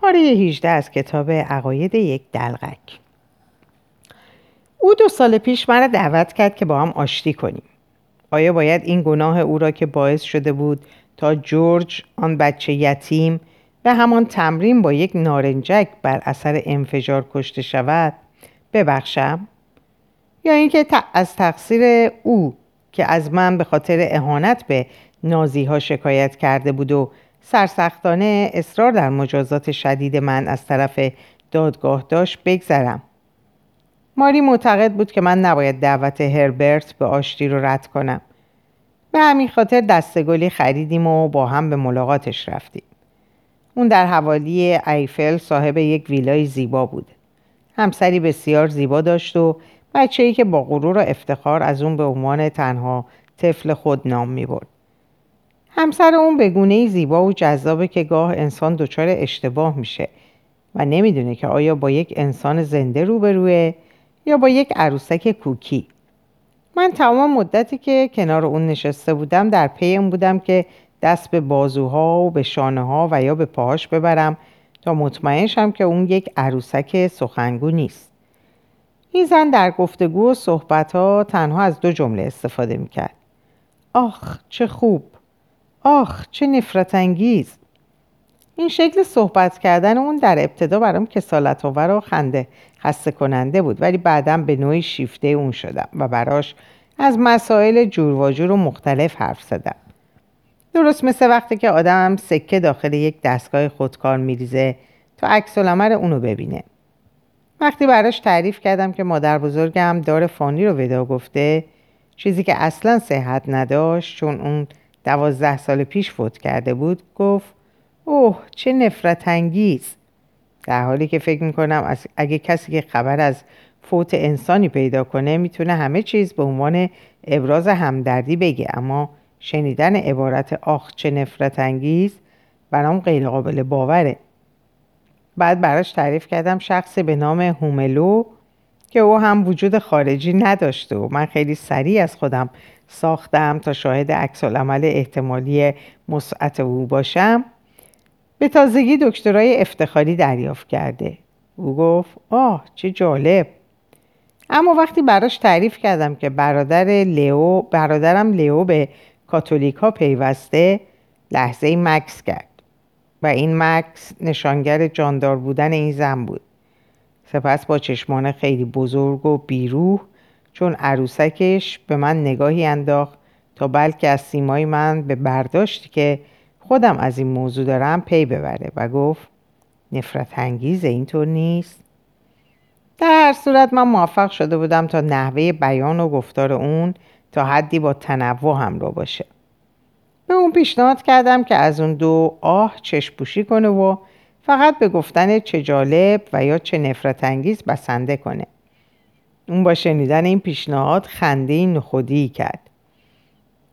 پاره 18 از کتاب عقاید یک دلغک. او دو سال پیش مرا دعوت کرد که با هم آشتی کنیم. آیا باید این گناه او را که باعث شده بود تا جورج آن بچه یتیم و همان تمرین با یک نارنجک بر اثر انفجار کشته شود ببخشم؟ یا اینکه از تقصیر او که از من به خاطر اهانت به نازی ها شکایت کرده بود و سرسختانه اصرار در مجازات شدید من از طرف دادگاه داشت بگذرم. ماری معتقد بود که من نباید دعوت هربرت به آشتی رو رد کنم. به همین خاطر دستگلی خریدیم و با هم به ملاقاتش رفتیم. اون در حوالی ایفل صاحب یک ویلای زیبا بود. همسری بسیار زیبا داشت و بچه ای که با غرور و افتخار از اون به عنوان تنها طفل خود نام می برد. همسر اون به گونه زیبا و جذابه که گاه انسان دچار اشتباه میشه و نمی‌دونه که آیا با یک انسان زنده روبروه یا با یک عروسک کوکی. من تمام مدتی که کنار اون نشسته بودم در پی اون بودم که دست به بازوها و به شانه ها و یا به پاهاش ببرم تا مطمئن شم که اون یک عروسک سخنگو نیست. این زن در گفتگو و صحبت ها تنها از دو جمله استفاده می‌کرد. آخ چه خوب! آخ چه نفرت انگیز این شکل صحبت کردن اون در ابتدا برام کسالت آور و خنده خسته کننده بود ولی بعدا به نوعی شیفته اون شدم و براش از مسائل جور و جور و مختلف حرف زدم. درست مثل وقتی که آدم سکه داخل یک دستگاه خودکار میریزه تا عکس العمل اونو ببینه. وقتی براش تعریف کردم که مادر بزرگم دار فانی رو ودا گفته چیزی که اصلا صحت نداشت چون اون دوازده سال پیش فوت کرده بود گفت اوه چه نفرت انگیز در حالی که فکر می‌کنم اگه کسی که خبر از فوت انسانی پیدا کنه می‌تونه همه چیز به عنوان ابراز همدردی بگه. اما شنیدن عبارت آخ چه نفرت انگیز برام غیر قابل باوره. بعد براش تعریف کردم شخصی به نام هوملو که او هم وجود خارجی نداشته و من خیلی سریع از خودم ساختم تا شاهد عکس عمل احتمالی مسعت او باشم. به تازگی دکترای افتخاری دریافت کرده. او گفت آه چه جالب. اما وقتی براش تعریف کردم که برادر لیو برادرم لیو به کاتولیک ها پیوسته لحظه مکس کرد. و این مکس نشانگر جاندار بودن این زن بود. سپس با چشمان خیلی بزرگ و بیروح چون عروسکش به من نگاهی انداخت تا بلکه از سیمای من به برداشتی که خودم از این موضوع دارم پی ببره و گفت نفرت انگیز اینطور نیست. در هر صورت من موفق شده بودم تا نحوه بیان و گفتار اون تا حدی با تنوع همراه باشه. به اون پیشنهاد کردم که از اون دو آه چشپوشی کنه و فقط به گفتن چه جالب و یا چه نفرت انگیز بسنده کنه. اون با شنیدن این پیشنهاد خنده نخودی کرد.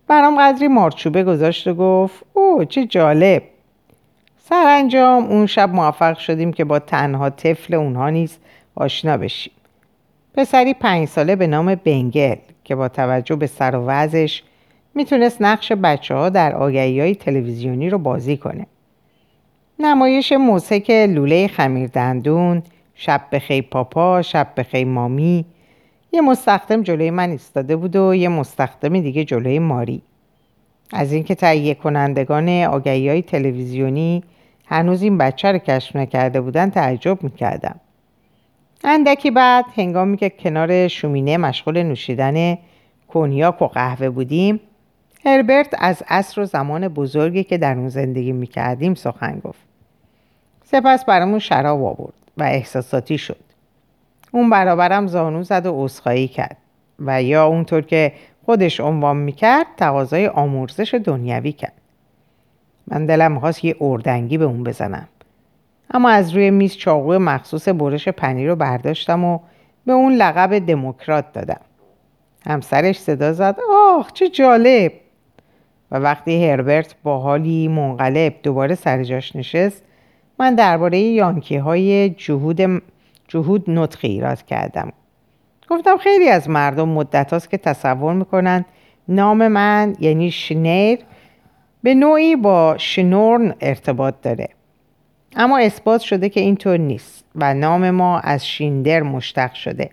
برام قدری مارچوبه گذاشت و گفت او چه جالب. سرانجام اون شب موفق شدیم که با تنها طفل اونها نیز آشنا بشیم. پسری پنج ساله به نام بنگل که با توجه به سر و وضعش می‌تونست نقش بچه ها در آگهی های تلویزیونی رو بازی کنه. نمایش موسیک لوله خمیر دندون شب بخی پاپا شب بخی مامی یه مستخدم جلوی من ایستاده بود و یه مستخدم دیگه جلوی ماری. از اینکه تهیه کنندگان آگهی های تلویزیونی هنوز این بچه رو کشف نکرده بودن تعجب می‌کردم. اندکی بعد هنگامی که کنار شومینه مشغول نوشیدن کنیاک و قهوه بودیم هربرت از عصر و زمان بزرگی که در اون زندگی می‌کردیم سخن گفت. سپس برامون شراب آورد و احساساتی شد. اون برابرم زانو زد و عذرخواهی کرد و یا اونطور که خودش عنوان می‌کرد تقاضای آمرزش دنیوی کرد. من دلم می‌خواست یه اردنگی به اون بزنم. اما از روی میز چاقو مخصوص برش پنیر رو برداشتم و به اون لقب دموکرات دادم. همسرش صدا زد آخ چه جالب. و وقتی هربرت با حالی منقلب دوباره سر جاش نشست من درباره یانکی های جهود جهود نطقی ایراد کردم. گفتم خیلی از مردم مدت هاست که تصور می‌کنن نام من یعنی شنیر به نوعی با شنورن ارتباط داره. اما اثبات شده که اینطور نیست و نام ما از شیندر مشتق شده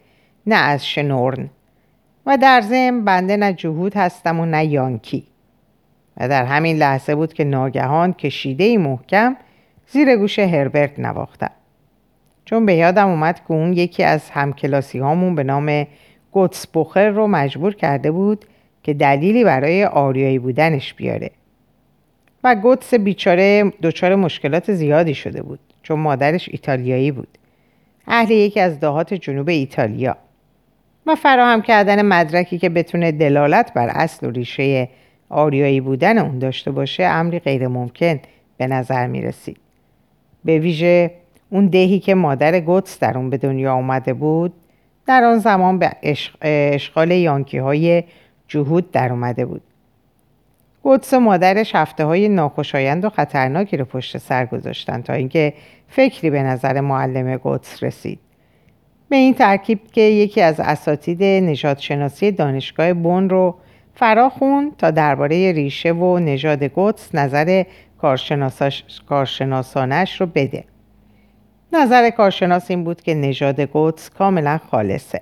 نه از شنورن. و در ضمن بنده نه جهود هستم و نه یانکی. و در همین لحظه بود که ناگهان کشیده محکم زیر گوش هربرت نواختم. چون به یادم اومد که اون یکی از همکلاسی هامون به نام گوتس بخر رو مجبور کرده بود که دلیلی برای آریایی بودنش بیاره. و گوتس بیچاره دچار مشکلات زیادی شده بود چون مادرش ایتالیایی بود. اهل یکی از دهات جنوب ایتالیا. و فراهم کردن مدرکی که بتونه دلالت بر اصل و ریشه آریایی بودن اون داشته باشه امری غیر ممکن به نظر می رسید. به ویژه اون دهی که مادر گوتس در اون به دنیا آمده بود در آن زمان به اشغال یانکی های جهود در اومده بود. گوتس و مادرش هفته های ناخوشایند و خطرناکی رو پشت سر گذاشتن تا اینکه فکری به نظر معلم گوتس رسید. به این ترکیب که یکی از اساتید نجات شناسی دانشگاه بون رو فرا تا درباره ریشه و نژاد گوتس نظر کارشناسانش رو بده. نظر کارشناس این بود که نژاد گوتس کاملا خالصه.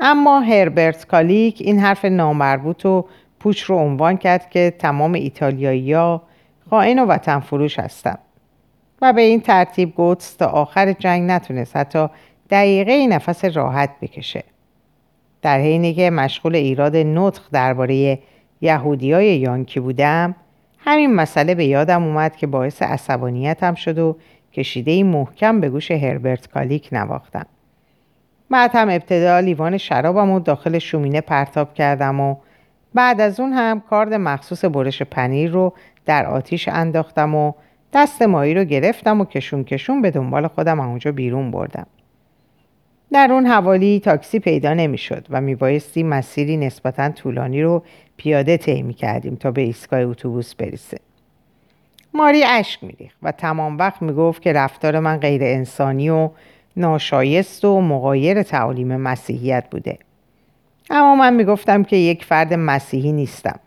اما هربرت کالیک این حرف نامربوط و پوچ رو عنوان کرد که تمام ایتالیایی ها خائن و وطن فروش هستن و به این ترتیب گوتس تا آخر جنگ نتونست حتی دقیقه نفس راحت بکشه. در حینی که مشغول ایراد نطق درباره یهودی های یانکی بودم همین مسئله به یادم اومد که باعث عصبانیتم شد و کشیده محکم به گوش هربرت کالیک نواختم. بعد هم ابتدا لیوان شرابم و داخل شومینه پرتاب کردم و بعد از اون هم کارد مخصوص برش پنیر رو در آتیش انداختم و دست مایی رو گرفتم و کشون کشون به دنبال خودم اونجا بیرون بردم. در اون حوالی تاکسی پیدا نمی‌شد و میبایستی مسیری نسبتا طولانی رو پیاده طی کردیم تا به ایستگاه اتوبوس برسه. ماری اشک میریخت و تمام وقت می‌گفت که رفتار من غیر انسانی و ناشایست و مقایر تعالیم مسیحیت بوده. اما من می‌گفتم که یک فرد مسیحی نیستم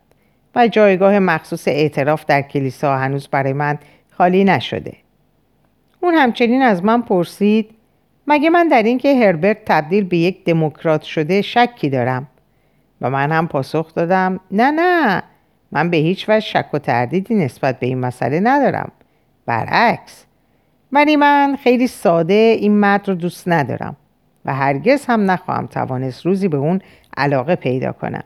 و جایگاه مخصوص اعتراف در کلیسا هنوز برای من خالی نشده. اون همچنین از من پرسید مگه من در اینکه هربرت تبدیل به یک دموکرات شده شکی دارم و من هم پاسخ دادم نه نه من به هیچ وجه شک و تردیدی نسبت به این مسئله ندارم. برعکس. ولی من خیلی ساده این مرد رو دوست ندارم و هرگز هم نخواهم توانست روزی به اون علاقه پیدا کنم.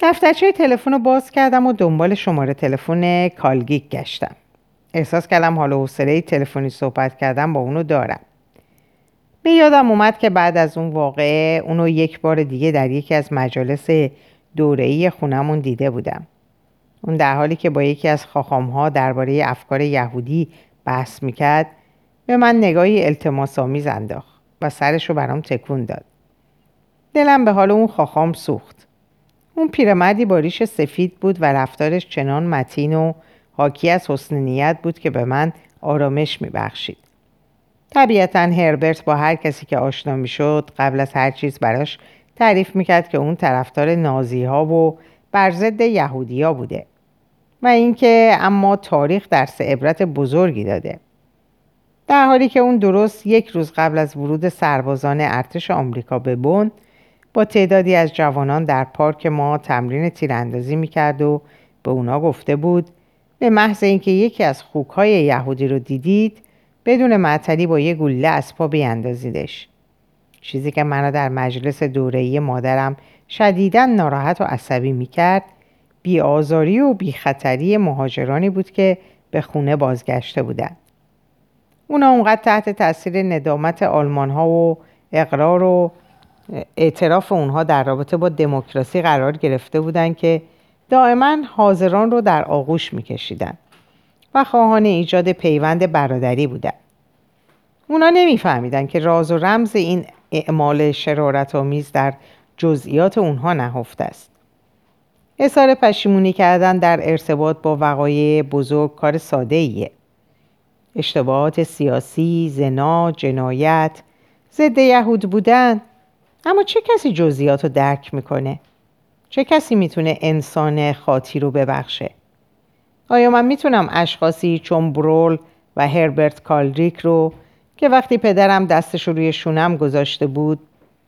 دفترچه تلفن رو باز کردم و دنبال شماره تلفن کالگیک گشتم. احساس کردم حال و حوصله تلفنی صحبت کردم با اونو دارم. به یادم اومد که بعد از اون واقعه اونو یک بار دیگه در یکی از مجالس دوره‌ای خونمون دیده بودم. اون در حالی که با یکی از ها درباره افکار یهودی بحث می‌کرد به من نگاهی التماس آمیز انداخت و سرش رو برام تکون داد. دلم به حال اون خاخام سوخت. اون پیرمردی با ریش سفید بود و رفتارش چنان متین و حاکی از حسن نیت بود که به من آرامش میبخشید. طبیعتا هربرت با هر کسی که آشنا می‌شد قبل از هر چیز براش تعریف می‌کرد که اون طرفدار نازی ها و بر ضد یهودیا بوده و اینکه اما تاریخ درس عبرت بزرگی داده. در حالی که اون درست یک روز قبل از ورود سربازان ارتش آمریکا به بن با تعدادی از جوانان در پارک ما تمرین تیراندازی می‌کرد و به اونا گفته بود به محض اینکه یکی از خوکهای یهودی رو دیدید بدون معطلی با یه گله از پا بیاندازیدش. چیزی که منو در مجلس دورهی مادرم شدیدا ناراحت و عصبی می‌کرد آزاری و خطری مهاجرانی بود که به خونه بازگشته بودند. اونا اونقدر تحت تاثیر ندامت آلمان ها و اقرار و اعتراف اونها در رابطه با دموکراسی قرار گرفته بودند که دائما حاضران رو در آغوش میکشیدند و خواهان ایجاد پیوند برادری بودند. اونا نمیفهمیدن که راز و رمز این اعمال شرارت آمیز در جزئیات اونها نهفته است اظهار پشیمونی کردن در ارتباط با وقایع بزرگ کار ساده ایه. اشتباهات سیاسی، زنا، جنایت، ضد یهود بودن اما چه کسی جزئیات رو درک می‌کنه؟ چه کسی می‌تونه انسان خاطی رو ببخشه؟ آیا من می‌تونم اشخاصی چون برول و هربرت کالریک رو که وقتی پدرم دستش روی شونم گذاشته بود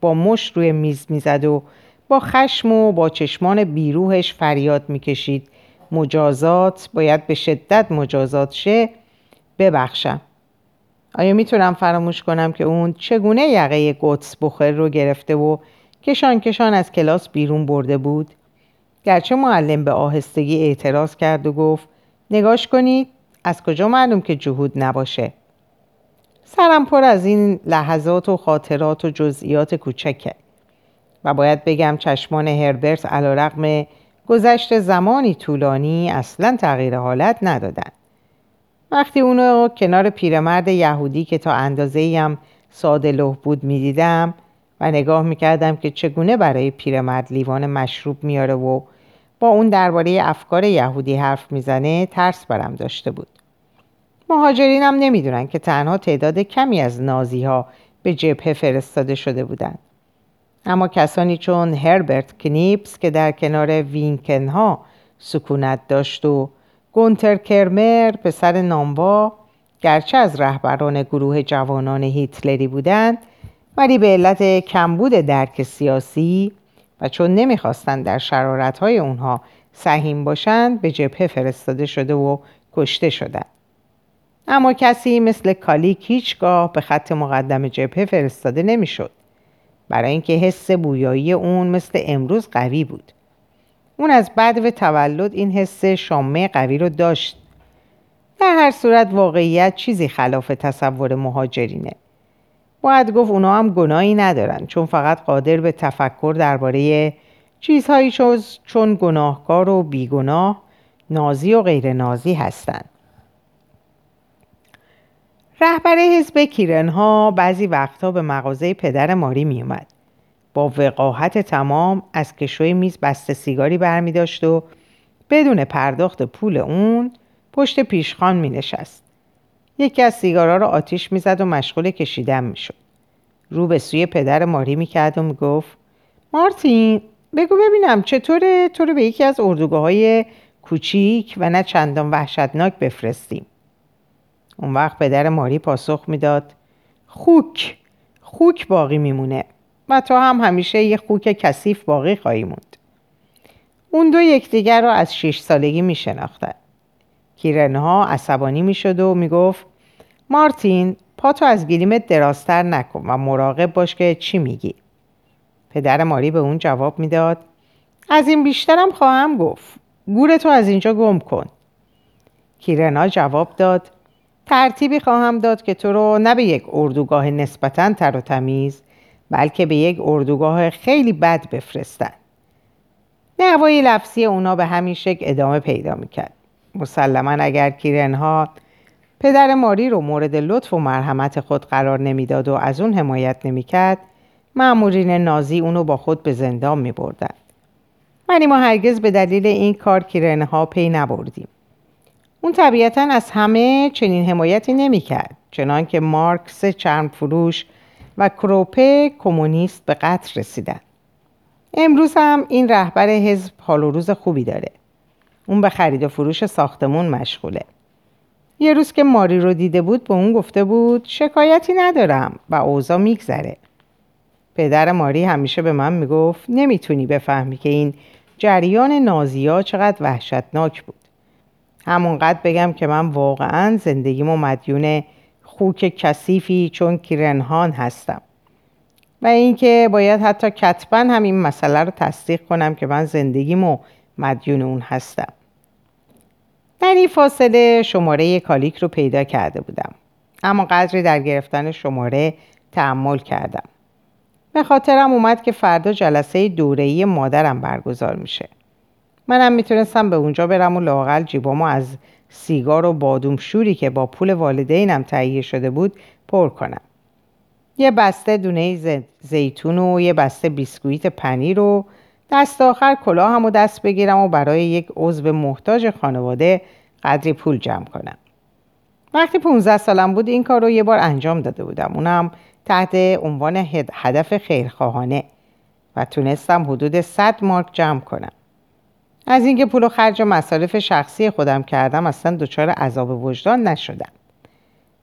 با مش روی میز می‌زد و با خشم و با چشمان بیروهش فریاد می‌کشید. مجازات باید به شدت مجازات شه ببخشم. آیا می‌تونم فراموش کنم که اون چگونه یقه قدس بخر رو گرفته و کشان کشان از کلاس بیرون برده بود؟ گرچه معلم به آهستگی اعتراض کرد و گفت نگاش کنید از کجا معلوم که جهود نباشه؟ سرم پر از این لحظات و خاطرات و جزئیات کوچکه. و باید بگم چشمان هربرت علا رقم گذشت زمانی طولانی اصلا تغییر حالت ندادن. وقتی اونو کنار پیرمرد یهودی که تا اندازه هم ساده لح بود می‌دیدم و نگاه می‌کردم که چگونه برای پیرمرد لیوان مشروب میاره و با اون درباره افکار یهودی حرف می‌زنه ترس برم داشته بود. مهاجرینم نمی‌دونن که تنها تعداد کمی از نازی ها به جبهه فرستاده شده بودند. اما کسانی چون هربرت کنیپس که در کنار وینکن ها سکونت داشت و گونتر کرمر پسر ناموا گرچه از رهبران گروه جوانان هیتلری بودند ولی به علت کمبود درک سیاسی و چون نمی‌خواستند در شرارتهای اونها سهیم باشند به جبهه فرستاده شده و کشته شدند. اما کسی مثل کالیک هیچگاه به خط مقدم جبهه فرستاده نمی‌شد. برای اینکه حس بویایی اون مثل امروز قوی بود. اون از بعد و تولد این حس شامه قوی رو داشت. در هر صورت واقعیت چیزی خلاف تصور مهاجرینه. باید گفت اونا هم گناهی ندارن چون فقط قادر به تفکر درباره چیزهایی چون گناهکار و بیگناه نازی و غیر نازی هستند. رهبر حزب کیرنها بعضی وقتها به مغازه پدر ماری می اومد. با وقاحت تمام از کشوی میز بسته سیگاری برمی داشت و بدون پرداخت پول اون پشت پیشخان می نشست. یکی از سیگارا را آتیش می‌زد و مشغول کشیدن می‌شد رو به سوی پدر ماری می‌کرد و می‌گفت مارتین بگو ببینم چطوره تو رو به یکی از اردوگاه های کوچیک و نه چندان وحشتناک بفرستیم اون وقت پدر ماری پاسخ می‌داد خوک خوک باقی میمونه و تو هم همیشه یه خوک کثیف باقی خواهی موند. اون دو یکدیگر را از شش سالگی میشناختند کیرنها عصبانی می‌شد و می‌گفت مارتین پاتو از گلیمت درازتر نکن و مراقب باش که چی میگی. پدر ماری به اون جواب می‌داد از این بیشترم خواهم گفت. گورتو از اینجا گم کن. کیرنا جواب داد ترتیبی خواهم داد که تو رو نه به یک اردوگاه نسبتا تر و تمیز بلکه به یک اردوگاه خیلی بد بفرستن دعوای لفظی اونا به همین شکل ادامه پیدا می‌کرد مسلما اگر کیرنها پدر ماری رو مورد لطف و مرحمت خود قرار نمی‌داد و از اون حمایت نمی‌کرد معمورین نازی اونو با خود به زندان می بردن. ولی ما هرگز به دلیل این کار کیرنها پی نبردیم. اون طبیعتا از همه چنین حمایتی نمی‌کرد چنان که مارکس چرم فروش و کروپه کمونیست به قتل رسیدن. امروز هم این رهبر حزب حال و روز خوبی داره. اون به خرید و فروش ساختمون مشغوله. یه روز که ماری رو دیده بود به اون گفته بود شکایتی ندارم و اوضاع میگذره. پدر ماری همیشه به من می‌گفت نمی‌تونی بفهمی که این جریان نازیا چقدر وحشتناک بود. همونقدر بگم که من واقعا زندگیمو مدیون خوک کثیفی چون کیرنهان هستم. و اینکه باید حتی کتبا همین مسئله رو تصدیق کنم که من زندگیمو مدیون اون هستم. در این فاصله شماره کالیک رو پیدا کرده بودم اما قدری در گرفتن شماره تحمل کردم به خاطرم اومد که فردا جلسه دوره‌ای مادرم برگزار میشه منم می‌تونستم به اونجا برم و لاقل جیبامو از سیگار و بادوم شوری که با پول والدینم تهیه شده بود پر کنم. یه بسته دونه زیتون و یه بسته بیسکویت پنیر و دست آخر کلاه هم و دست بگیرم و برای یک عضو محتاج خانواده قدری پول جمع کنم. وقتی 15 سالم بود این کار رو یه بار انجام داده بودم. اونم تحت عنوان هدف خیرخواهانه و تونستم حدود 100 مارک جمع کنم. از اینکه پول و خرج مصارف شخصی خودم کردم اصلا دچار عذاب وجدان نشدم.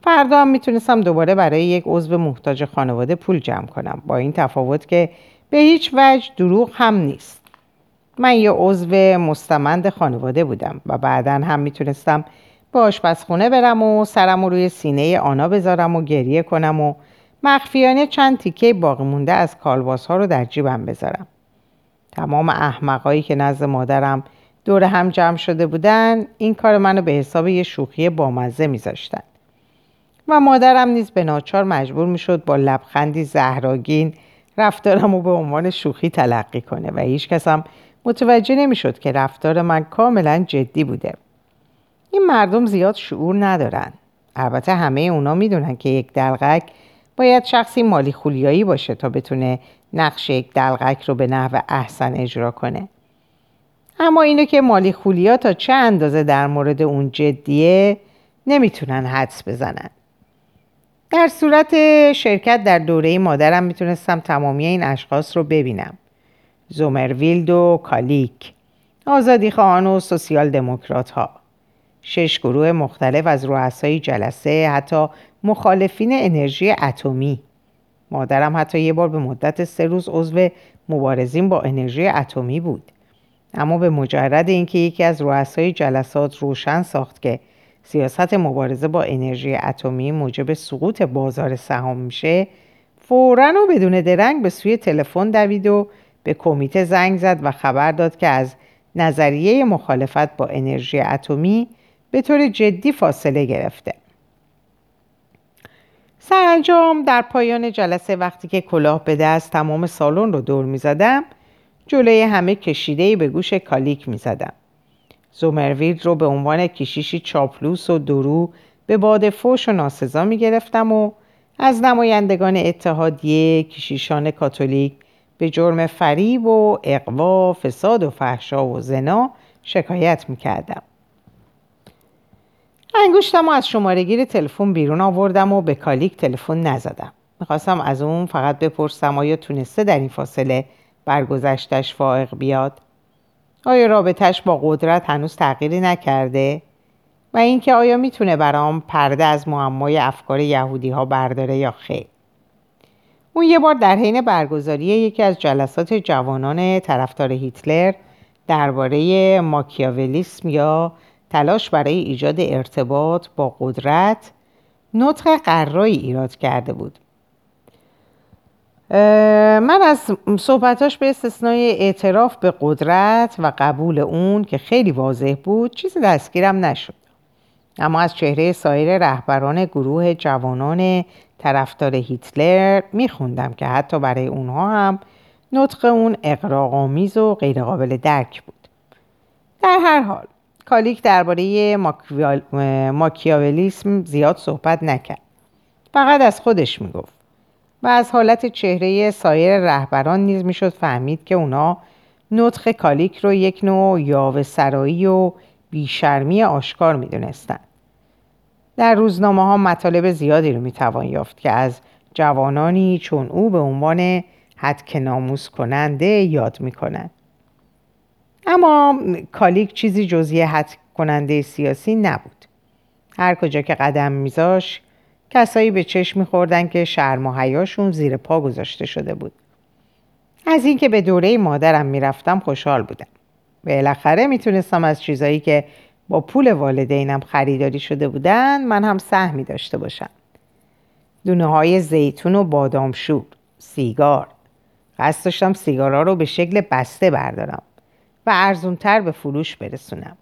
فردا هم می‌تونستم دوباره برای یک عضو محتاج خانواده پول جمع کنم با این تفاوت که به هیچ وجه دروغ هم نیست. من یه عضو مستمند خانواده بودم و بعدا هم می‌تونستم به آشپزخونه برم و سرم رو روی سینه آنا بذارم و گریه کنم و مخفیانه چند تیکه باقی مونده از کالباس ها رو در جیبم بذارم. تمام احمقایی که نزد مادرم دور هم جمع شده بودن این کار منو به حساب یه شوخی بامزه میذاشتن. و مادرم نیز به ناچار مجبور می‌شد با لبخندی زهراگین رفتارم رو به عنوان شوخی تلقی کنه و هیچ کس هم متوجه نمی‌شد که رفتار من کاملا جدی بوده. این مردم زیاد شعور ندارن. البته همه اونا می‌دونن که یک دلغک باید شخصی مالی خولیایی باشه تا بتونه نقش یک دلغک رو به نحو احسن اجرا کنه. اما اینو که مالی خولیا تا چه اندازه در مورد اون جدیه نمی‌تونن حدس بزنن. در صورت شرکت در دوره مادرم می‌تونستم تمامی این اشخاص رو ببینم. زومرویلد و کالیک آزادی خواهان و سوسیال دموکرات ها. شش گروه مختلف از رؤسای جلسه حتی مخالفین انرژی اتمی. مادرم حتی یه بار به مدت سه روز عضو مبارزین با انرژی اتمی بود. اما به مجرد اینکه یکی از رؤسای جلسات روشن ساخت که سیاست مبارزه با انرژی اتمی موجب سقوط بازار سهام میشه فورا و بدون درنگ به سوی تلفن دوید و به کمیته زنگ زد و خبر داد که از نظریه مخالفت با انرژی اتمی به طور جدی فاصله گرفته. سرانجام در پایان جلسه وقتی که کلاه به دست تمام سالن رو دور می زدم جلوی همه کشیده به گوش کالیک می زدم. زومروید رو به عنوان کشیشی چاپلوس و درو به باد فوش و ناسزا می گرفتم و از نمایندگان اتحادیه کشیشان کاتولیک به جرم فریب و اقوا، فساد و فحشا و زنا شکایت می کردم. انگشتم از شمارهگیر تلفن بیرون آوردم و به کالیک تلفن نزدم. می‌خواستم از اون فقط بپرسم آیا تونسته در این فاصله برگذشتش فائق بیاد؟ آیا رابطش با قدرت هنوز تغییری نکرده؟ و اینکه آیا می‌تونه برام پرده از معمای افکار یهودی ها برداره یا خیر؟ اون یه بار در حین برگزاری یکی از جلسات جوانان طرفدار هیتلر درباره ماکیاولیسم یا تلاش برای ایجاد ارتباط با قدرت نطق قرایی ایراد کرده بود. من از صحبتاش به استثنای اعتراف به قدرت و قبول اون که خیلی واضح بود چیزی دستگیرم نشد. اما از چهره سایر رهبران گروه جوانان طرفدار هیتلر میخوندم که حتی برای اونها هم نطق اون اقراغامیز و غیرقابل درک بود. در هر حال کالیک درباره ماکیاولیسم زیاد صحبت نکرد فقط از خودش می‌گفت و از حالت چهره سایر رهبران نیز می‌شد فهمید که اونا نطخ کالیک رو یک نوع یاوه سرایی و بیشرمی آشکار می‌دونستند. در روزنامه ها مطالب زیادی رو می‌توان یافت که از جوانانی چون او به عنوان حد ناموس کننده یاد می‌کنند. اما کالیک چیزی جزی حد کننده سیاسی نبود. هر کجا که قدم میذاش کسایی به چشم میخوردن که شرم و حیاشون زیر پا گذاشته شده بود. از اینکه به دوره مادرم می‌رفتم خوشحال بودم. بالاخره می‌تونستم از چیزایی که با پول والدینم خریداری شده بودن من هم سهمی داشته باشم. دونه های زیتون و بادامشور سیگار. قصد داشتم سیگارا رو به شکل بسته بردارم. و ارزونتر به فروش برسونم.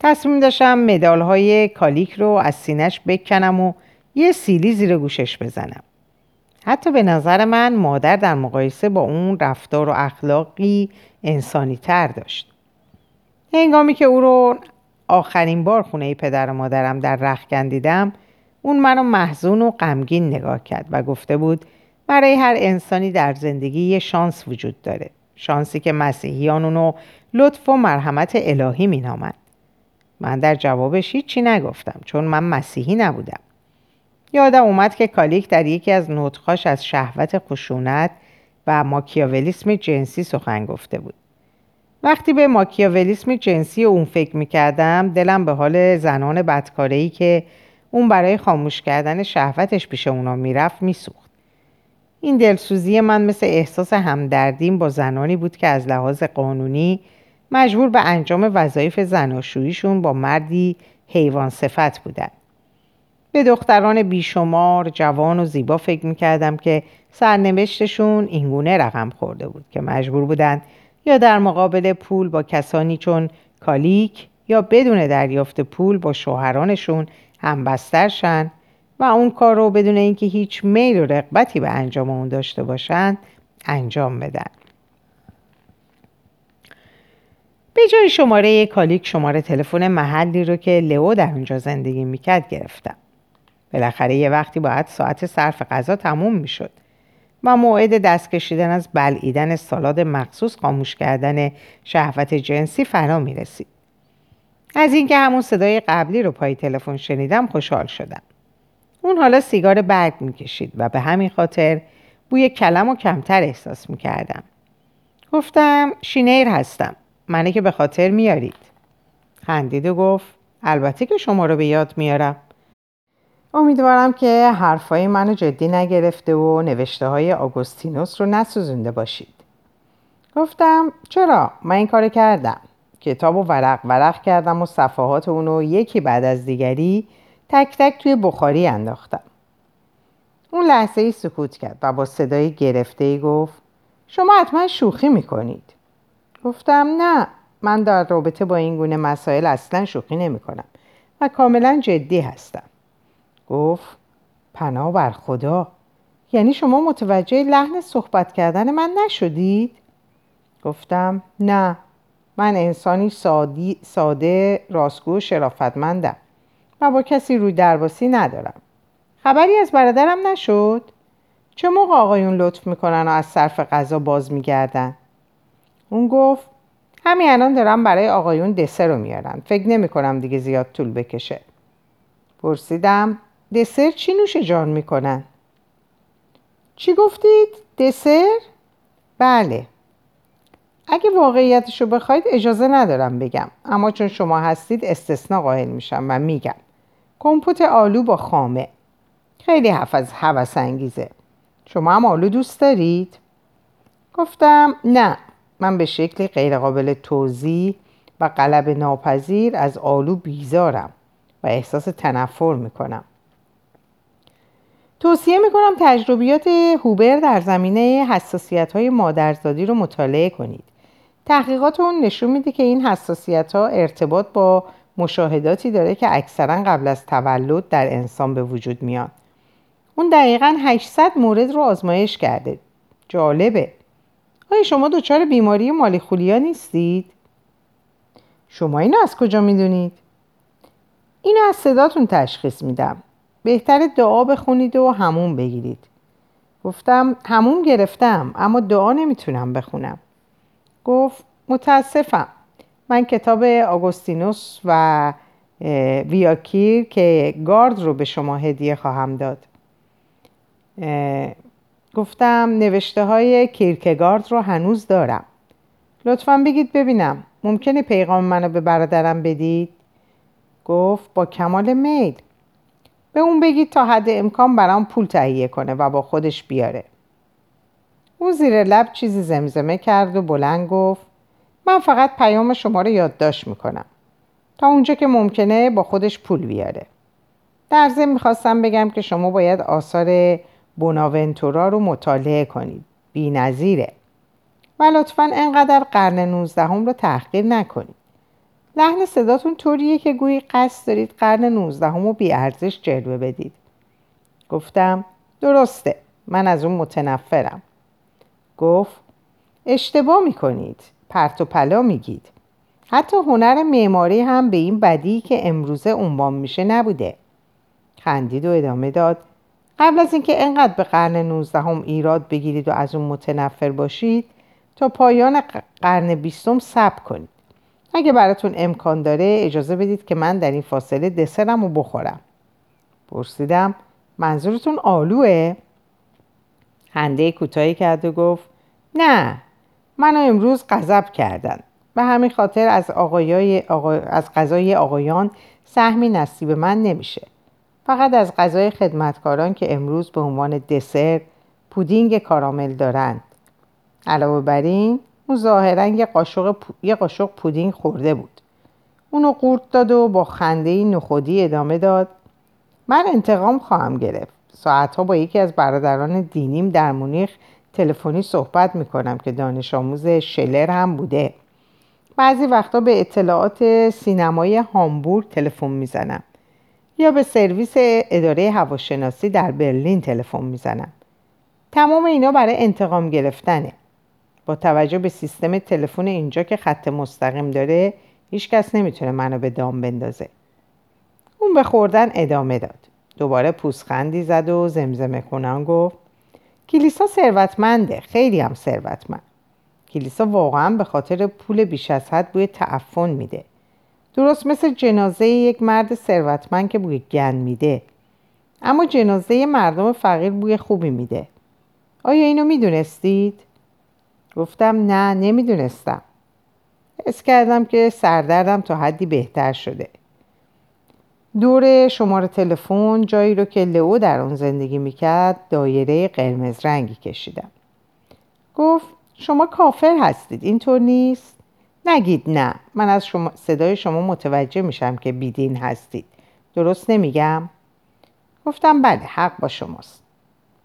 تصمیم داشتم مدال های کالیک رو از سینش بکنم و یه سیلی زیر گوشش بزنم. حتی به نظر من مادر در مقایسه با اون رفتار و اخلاقی انسانی تر داشت. هنگامی که او رو آخرین بار خونه پدر و مادرم در رخکن دیدم اون منو محزون و غمگین نگاه کرد و گفته بود برای هر انسانی در زندگی یه شانس وجود داره. شانسی که مسیحیان اونو لطف و مرحمت الهی مینامند. من در جوابش هیچی نگفتم چون من مسیحی نبودم. یادم اومد که کالیک در یکی از نطخاش از شهوت خشونت و ماکیاولیسم جنسی سخن گفته بود. وقتی به ماکیاولیسم جنسی اون فکر می‌کردم دلم به حال زنان بدکارهی که اون برای خاموش کردن شهوتش پیش اونا می‌رفت میسوخت. این دلسوزی من مثل احساس همدردیم با زنانی بود که از لحاظ قانونی مجبور به انجام وظایف زناشوییشون با مردی حیوان صفت بودن. به دختران بیشمار جوان و زیبا فکر می‌کردم که سرنوشتشون اینگونه رقم خورده بود که مجبور بودند یا در مقابل پول با کسانی چون کالیک یا بدون دریافت پول با شوهرانشون همبستر شن و اون کار رو بدون اینکه هیچ میل و رغبتی به انجام اون داشته باشند انجام بدن به جای شماره کالیک شماره تلفن محلی رو که لئو در اونجا زندگی می‌کرد گرفتم بالاخره یه وقتی باید ساعت صرف غذا تموم می‌شد و موعد دست کشیدن از بلعیدن سالاد مخصوص خاموش کردن شهوت جنسی فرا می رسید. از اینکه همون صدای قبلی رو پای تلفن شنیدم خوشحال شدم. اون حالا سیگار برگ می‌کشید و به همین خاطر بوی کلم و کمتر احساس می‌کردم. گفتم شینیر هستم. منه که به خاطر میارید. خندید و گفت البته که شما رو به یاد میارم. امیدوارم که حرفای منو جدی نگرفته و نوشته های آگوستینوس رو نسوزونده باشید. گفتم چرا؟ من این کار کردم. کتاب و ورق ورق کردم و صفحات اونو یکی بعد از دیگری تک تک توی بخاری انداختم. اون لحظه ای سکوت کرد و با صدای گرفته ای گفت شما حتما شوخی می‌کنید. گفتم نه من در رابطه با این گونه مسائل اصلا شوخی نمی کنم و کاملا جدی هستم. گفت پناه بر خدا یعنی شما متوجه لحن صحبت کردن من نشدید؟ گفتم نه من انسانی سادی، ساده راستگو و شرافتمندم و با کسی روی درباسی ندارم خبری از برادرم نشد؟ چه موقع آقایون لطف می‌کنن و از صرف غذا باز میگردن؟ اون گفت همین الان دارم برای آقایون دسر رو میارن فکر نمی کنم دیگه زیاد طول بکشه پرسیدم دسر چی نوش جان می‌کنن؟ چی گفتید؟ دسر؟ بله اگه واقعیتش رو بخواید اجازه ندارم بگم اما چون شما هستید استثنا قائل میشم و میگم کمپوت آلو با خامه خیلی حفظ حوث انگیزه شما هم آلو دوست دارید؟ گفتم نه من به شکلی غیرقابل توضیح و قلب ناپذیر از آلو بیزارم و احساس تنفر می‌کنم توصیه می‌کنم تجربیات هوبر در زمینه حساسیت های مادرزادی رو مطالعه کنید. تحقیقات اون نشون میده که این حساسیت ها ارتباط با مشاهداتی داره که اکثرا قبل از تولد در انسان به وجود میاد. اون دقیقا 800 مورد رو آزمایش کرده. جالبه. آیا شما دچار بیماری مالیخولیا نیستید؟ شما اینو از کجا می‌دونید؟ اینو از صداتون تشخیص میدم. بهتر دعا بخونید و همون بگیرید گفتم همون گرفتم اما دعا نمی‌تونم بخونم گفت متاسفم من کتاب آگوستینوس و ویاکیر که گارد رو به شما هدیه خواهم داد. گفتم نوشته های کیرکگارد رو هنوز دارم. لطفا بگید ببینم. ممکنه پیغام منو به برادرم بدید؟ گفت با کمال میل. به اون بگید تا حد امکان برام پول تهیه کنه و با خودش بیاره. اون زیر لب چیزی زمزمه کرد و بلند گفت من فقط پیام شما رو یادداشت می‌کنم. تا اونجا که ممکنه با خودش پول بیاره. در ضمن می‌خواستم بگم که شما باید آثار بوناونتورا رو مطالعه کنید. بی نظیره. و لطفا انقدر قرن نوزدهم رو تحقیر نکنید. لحن صداتون طوریه که گویی قصد دارید قرن نوزدهم و بیارزش جلوه بدید. گفتم درسته. من از اون متنفرم. گفت اشتباه می‌کنید. پرت و پلا میگید. حتی هنر معماری هم به این بدی که امروزه عنوان میشه نبوده. خندید و ادامه داد. قبل از اینکه انقدر به قرن نوزدهم ایراد بگیرید و از اون متنفر باشید تا پایان قرن بیستم صبر کنید. اگه براتون امکان داره اجازه بدید که من در این فاصله دسرم رو بخورم. پرسیدم منظورتون آلوه؟ هنده کوتاهی کرد و گفت نه. منو امروز غضب کردن. به همین خاطر از, آقایای از غذای آقایان سهمی نصیب من نمیشه. فقط از غذای خدمتکاران که امروز به عنوان دسر پودینگ کارامل دارند. علاوه بر این او ظاهرا یه قاشق, یه قاشق پودینگ خورده بود. اونو قورت داد و با خنده نخودی ادامه داد. من انتقام خواهم گرفت. ساعتها با یکی از برادران دینیم در مونیخ تلفنی صحبت می‌کنم که دانش آموز شلر هم بوده. بعضی وقتا به اطلاعات سینمای هامبورگ تلفن می‌زنم یا به سرویس اداره هواشناسی در برلین تلفن می‌زنم. تمام اینا برای انتقام گرفتنه. با توجه به سیستم تلفن اینجا که خط مستقیم داره هیچکس نمی‌تونه منو به دام بندازه. اون به خوردن ادامه داد. دوباره پوسخندی زد و زمزمه کنان گفت کلیسا ثروتمنده خیلی هم ثروتمند. کلیسا واقعا به خاطر پول بیش از حد بوی تعفن میده. درست مثل جنازه یک مرد ثروتمند که بوی گن میده. اما جنازه مردم فقیر بوی خوبی میده. آیا اینو می‌دونستید؟ گفتم نه نمی‌دونستم. حس کردم که سردردم تا حدی بهتر شده. دور شماره تلفن جایی رو که لئو در اون زندگی می‌کرد دایره قرمز رنگی کشیدم گفت شما کافر هستید اینطور نیست؟ نگید نه من از شما صدای شما متوجه میشم که بیدین هستید درست نمیگم؟ گفتم بله حق با شماست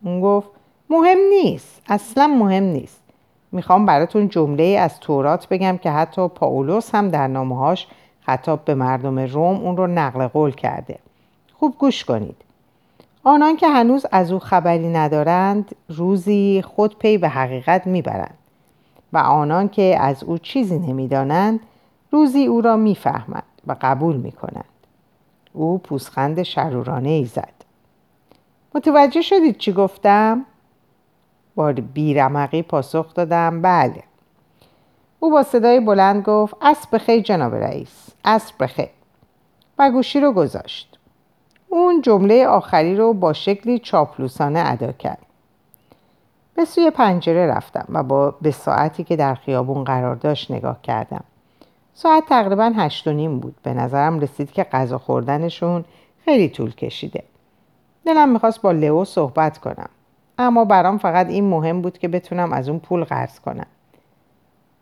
اون گفت مهم نیست اصلا مهم نیست می‌خوام براتون جمله از تورات بگم که حتی پاولوس هم در نامهاش خطاب به مردم روم اون رو نقل قول کرده. خوب گوش کنید. آنان که هنوز از او خبری ندارند روزی خود پی به حقیقت می‌برند. و آنان که از او چیزی نمی‌دانند روزی او را می‌فهمند و قبول می‌کنند. او پوسخند شرورانه ای زد. متوجه شدید چی گفتم؟ با بیرمقی پاسخ دادم بله. او با صدای بلند گفت اسب خیر جناب رئیس اسب خیر و گوشی رو گذاشت. اون جمله آخری رو با شکلی چاپلوسانه ادا کرد. به سوی پنجره رفتم و با به ساعتی که در خیابون قرار داشت نگاه کردم. ساعت تقریبا هشت و نیم بود. به نظرم رسید که غذا خوردنشون خیلی طول کشیده. دلم می‌خواست با لئو صحبت کنم. اما برام فقط این مهم بود که بتونم از اون پول قرض کنم.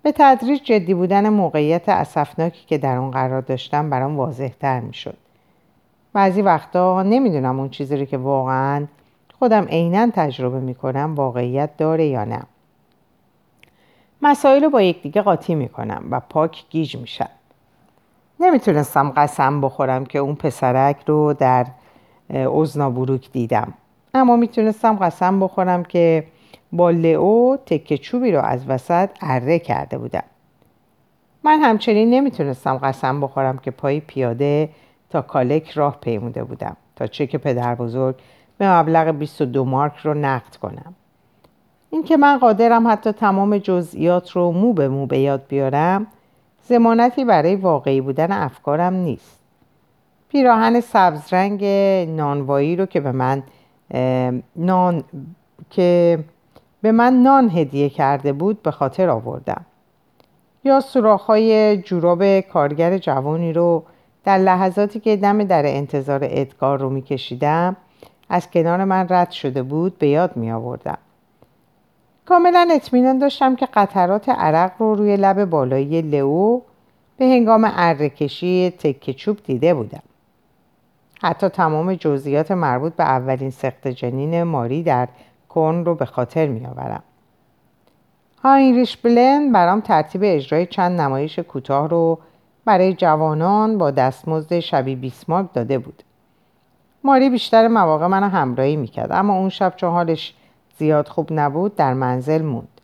به تدریج جدی بودن موقعیت اسفناکی که در اون قرار داشتم برام واضح تر می شد. بعضی وقتا نمی‌دونم اون چیزی رو که واقعا خودم عینا تجربه می‌کنم واقعیت داره یا نه. مسائل رو با یکدیگه قاطی می‌کنم و پاک گیج میشم. نمی‌تونستم قسم بخورم که اون پسرک رو در ازنابروک دیدم. اما می‌تونستم قسم بخورم که با لئو تکه چوبی رو از وسط اره کرده بودم. من همچنین نمی‌تونستم قسم بخورم که پای پیاده تا کالک راه پیموده بودم تا چک پدر بزرگ به مبلغ 22 مارک رو نقد کنم. اینکه من قادرم حتی تمام جزئیات رو مو به مو به یاد بیارم زمانتی برای واقعی بودن افکارم نیست. پیراهن سبزرنگ نانوایی رو که به من نان که به من نان هدیه کرده بود به خاطر آوردم یا سوراخ‌های جوراب کارگر جوانی رو در لحظاتی که دم در انتظار ادگار رو میکشیدم از کنار من رد شده بود به یاد می آوردم. کاملا اطمینان داشتم که قطرات عرق رو روی لب بالایی لئو به هنگام ارکشی تکه چوب دیده بودم. حتی تمام جزئیات مربوط به اولین سخت جنین ماری در کن رو به خاطر می آورم. هاینریش بلن برام ترتیب اجرای چند نمایش کوتاه رو برای جوانان با دستمزد شبی بیسمارک داده بود. ماری بیشتر مواقع منو همراهی می‌کرد اما اون شب چون حالش زیاد خوب نبود در منزل موند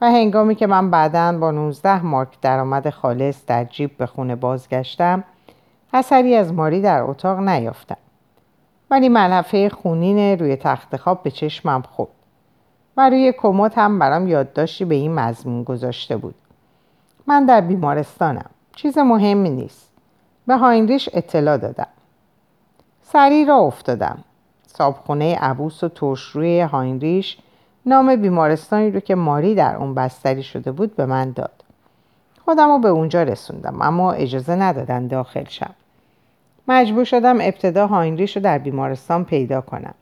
و هنگامی که من بعدا با 19 مارک درآمد خالص در جیب به خونه بازگشتم اثری از ماری در اتاق نیافتم ولی ملحفه خونین روی تخت خواب به چشمم خورد و روی کمد هم برام یادداشتی به این مضمون گذاشته بود. من در بیمارستانم. چیز مهمی نیست. به هاینریش اطلاع دادم. سری را افتادم. صابخونه عبوس و ترشروی هاینریش نام بیمارستانی رو که ماری در اون بستری شده بود به من داد. خودم رو به اونجا رسوندم اما اجازه ندادن داخل شم. مجبور شدم ابتدا هاینریش رو در بیمارستان پیدا کنم.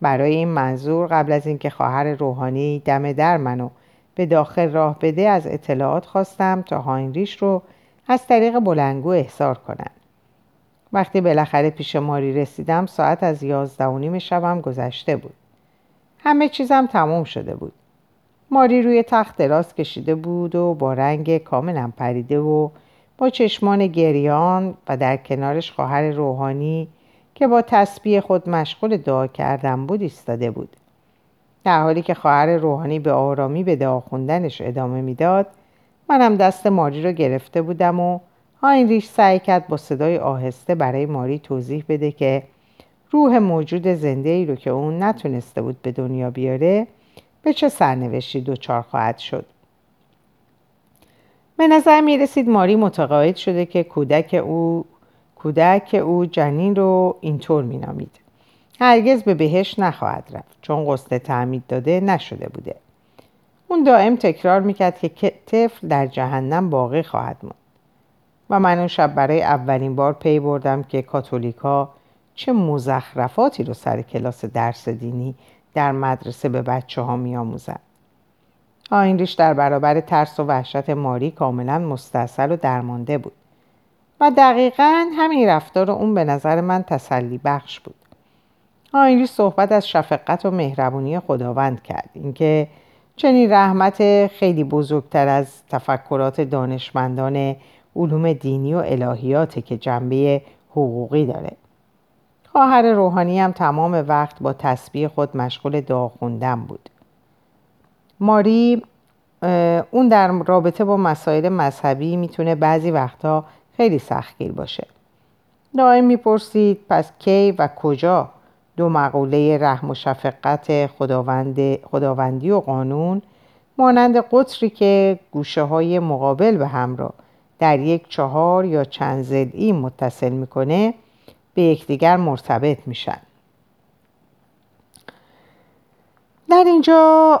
برای این منظور قبل از اینکه خواهر روحانی دم در منو به داخل راه بده از اطلاعات خواستم تا هاینریش رو از طریق بلنگو احضار کنن. وقتی بالاخره پیش ماری رسیدم ساعت از یازده و نیم شبم گذشته بود. همه چیزم تمام شده بود. ماری روی تخت دراز کشیده بود و با رنگ کاملا پریده و با چشمان گریان و در کنارش خواهر روحانی که با تسبیح خود مشغول دعا کردن بود ایستاده بود. در حالی که خواهر روحانی به آرامی به دعا خوندنش ادامه می‌داد منم دست ماری رو گرفته بودم و هاینریش سعی کرد با صدای آهسته برای ماری توضیح بده که روح موجود زنده ای رو که اون نتونسته بود به دنیا بیاره به چه سرنوشتی دچار خواهد شد. به نظر می رسید ماری متقاعد شده که کودک او کودک او جنین رو اینطور می نامید. هرگز به بهش نخواهد رفت چون قصد تعمید داده نشده بوده اون دائم تکرار می‌کرد که طفل در جهنم باقی خواهد موند و من اون شب برای اولین بار پی بردم که کاتولیکا چه مزخرفاتی رو سر کلاس درس دینی در مدرسه به بچه ها می آموزن. آینریش در برابر ترس و وحشت ماری کاملا مستصل و درمانده بود. و دقیقا همین رفتار اون به نظر من تسلی بخش بود. آینریش صحبت از شفقت و مهربونی خداوند کرد. اینکه چنین رحمت خیلی بزرگتر از تفکرات دانشمندان علوم دینی و الهیاته که جنبه حقوقی داره. خواهر روحانی هم تمام وقت با تسبیح خود مشغول دعا خوندن بود. ماری اون در رابطه با مسائل مذهبی می‌تونه بعضی وقتها خیلی سختگیر باشه. دائم می‌پرسید پس کی و کجا دو مقوله رحم و شفقت خداوند خداوندی و قانون مانند قطری که گوشه های مقابل به هم را در یک چهار یا چند زدی متصل می‌کنه به یکدیگر مرتبط میشن. در اینجا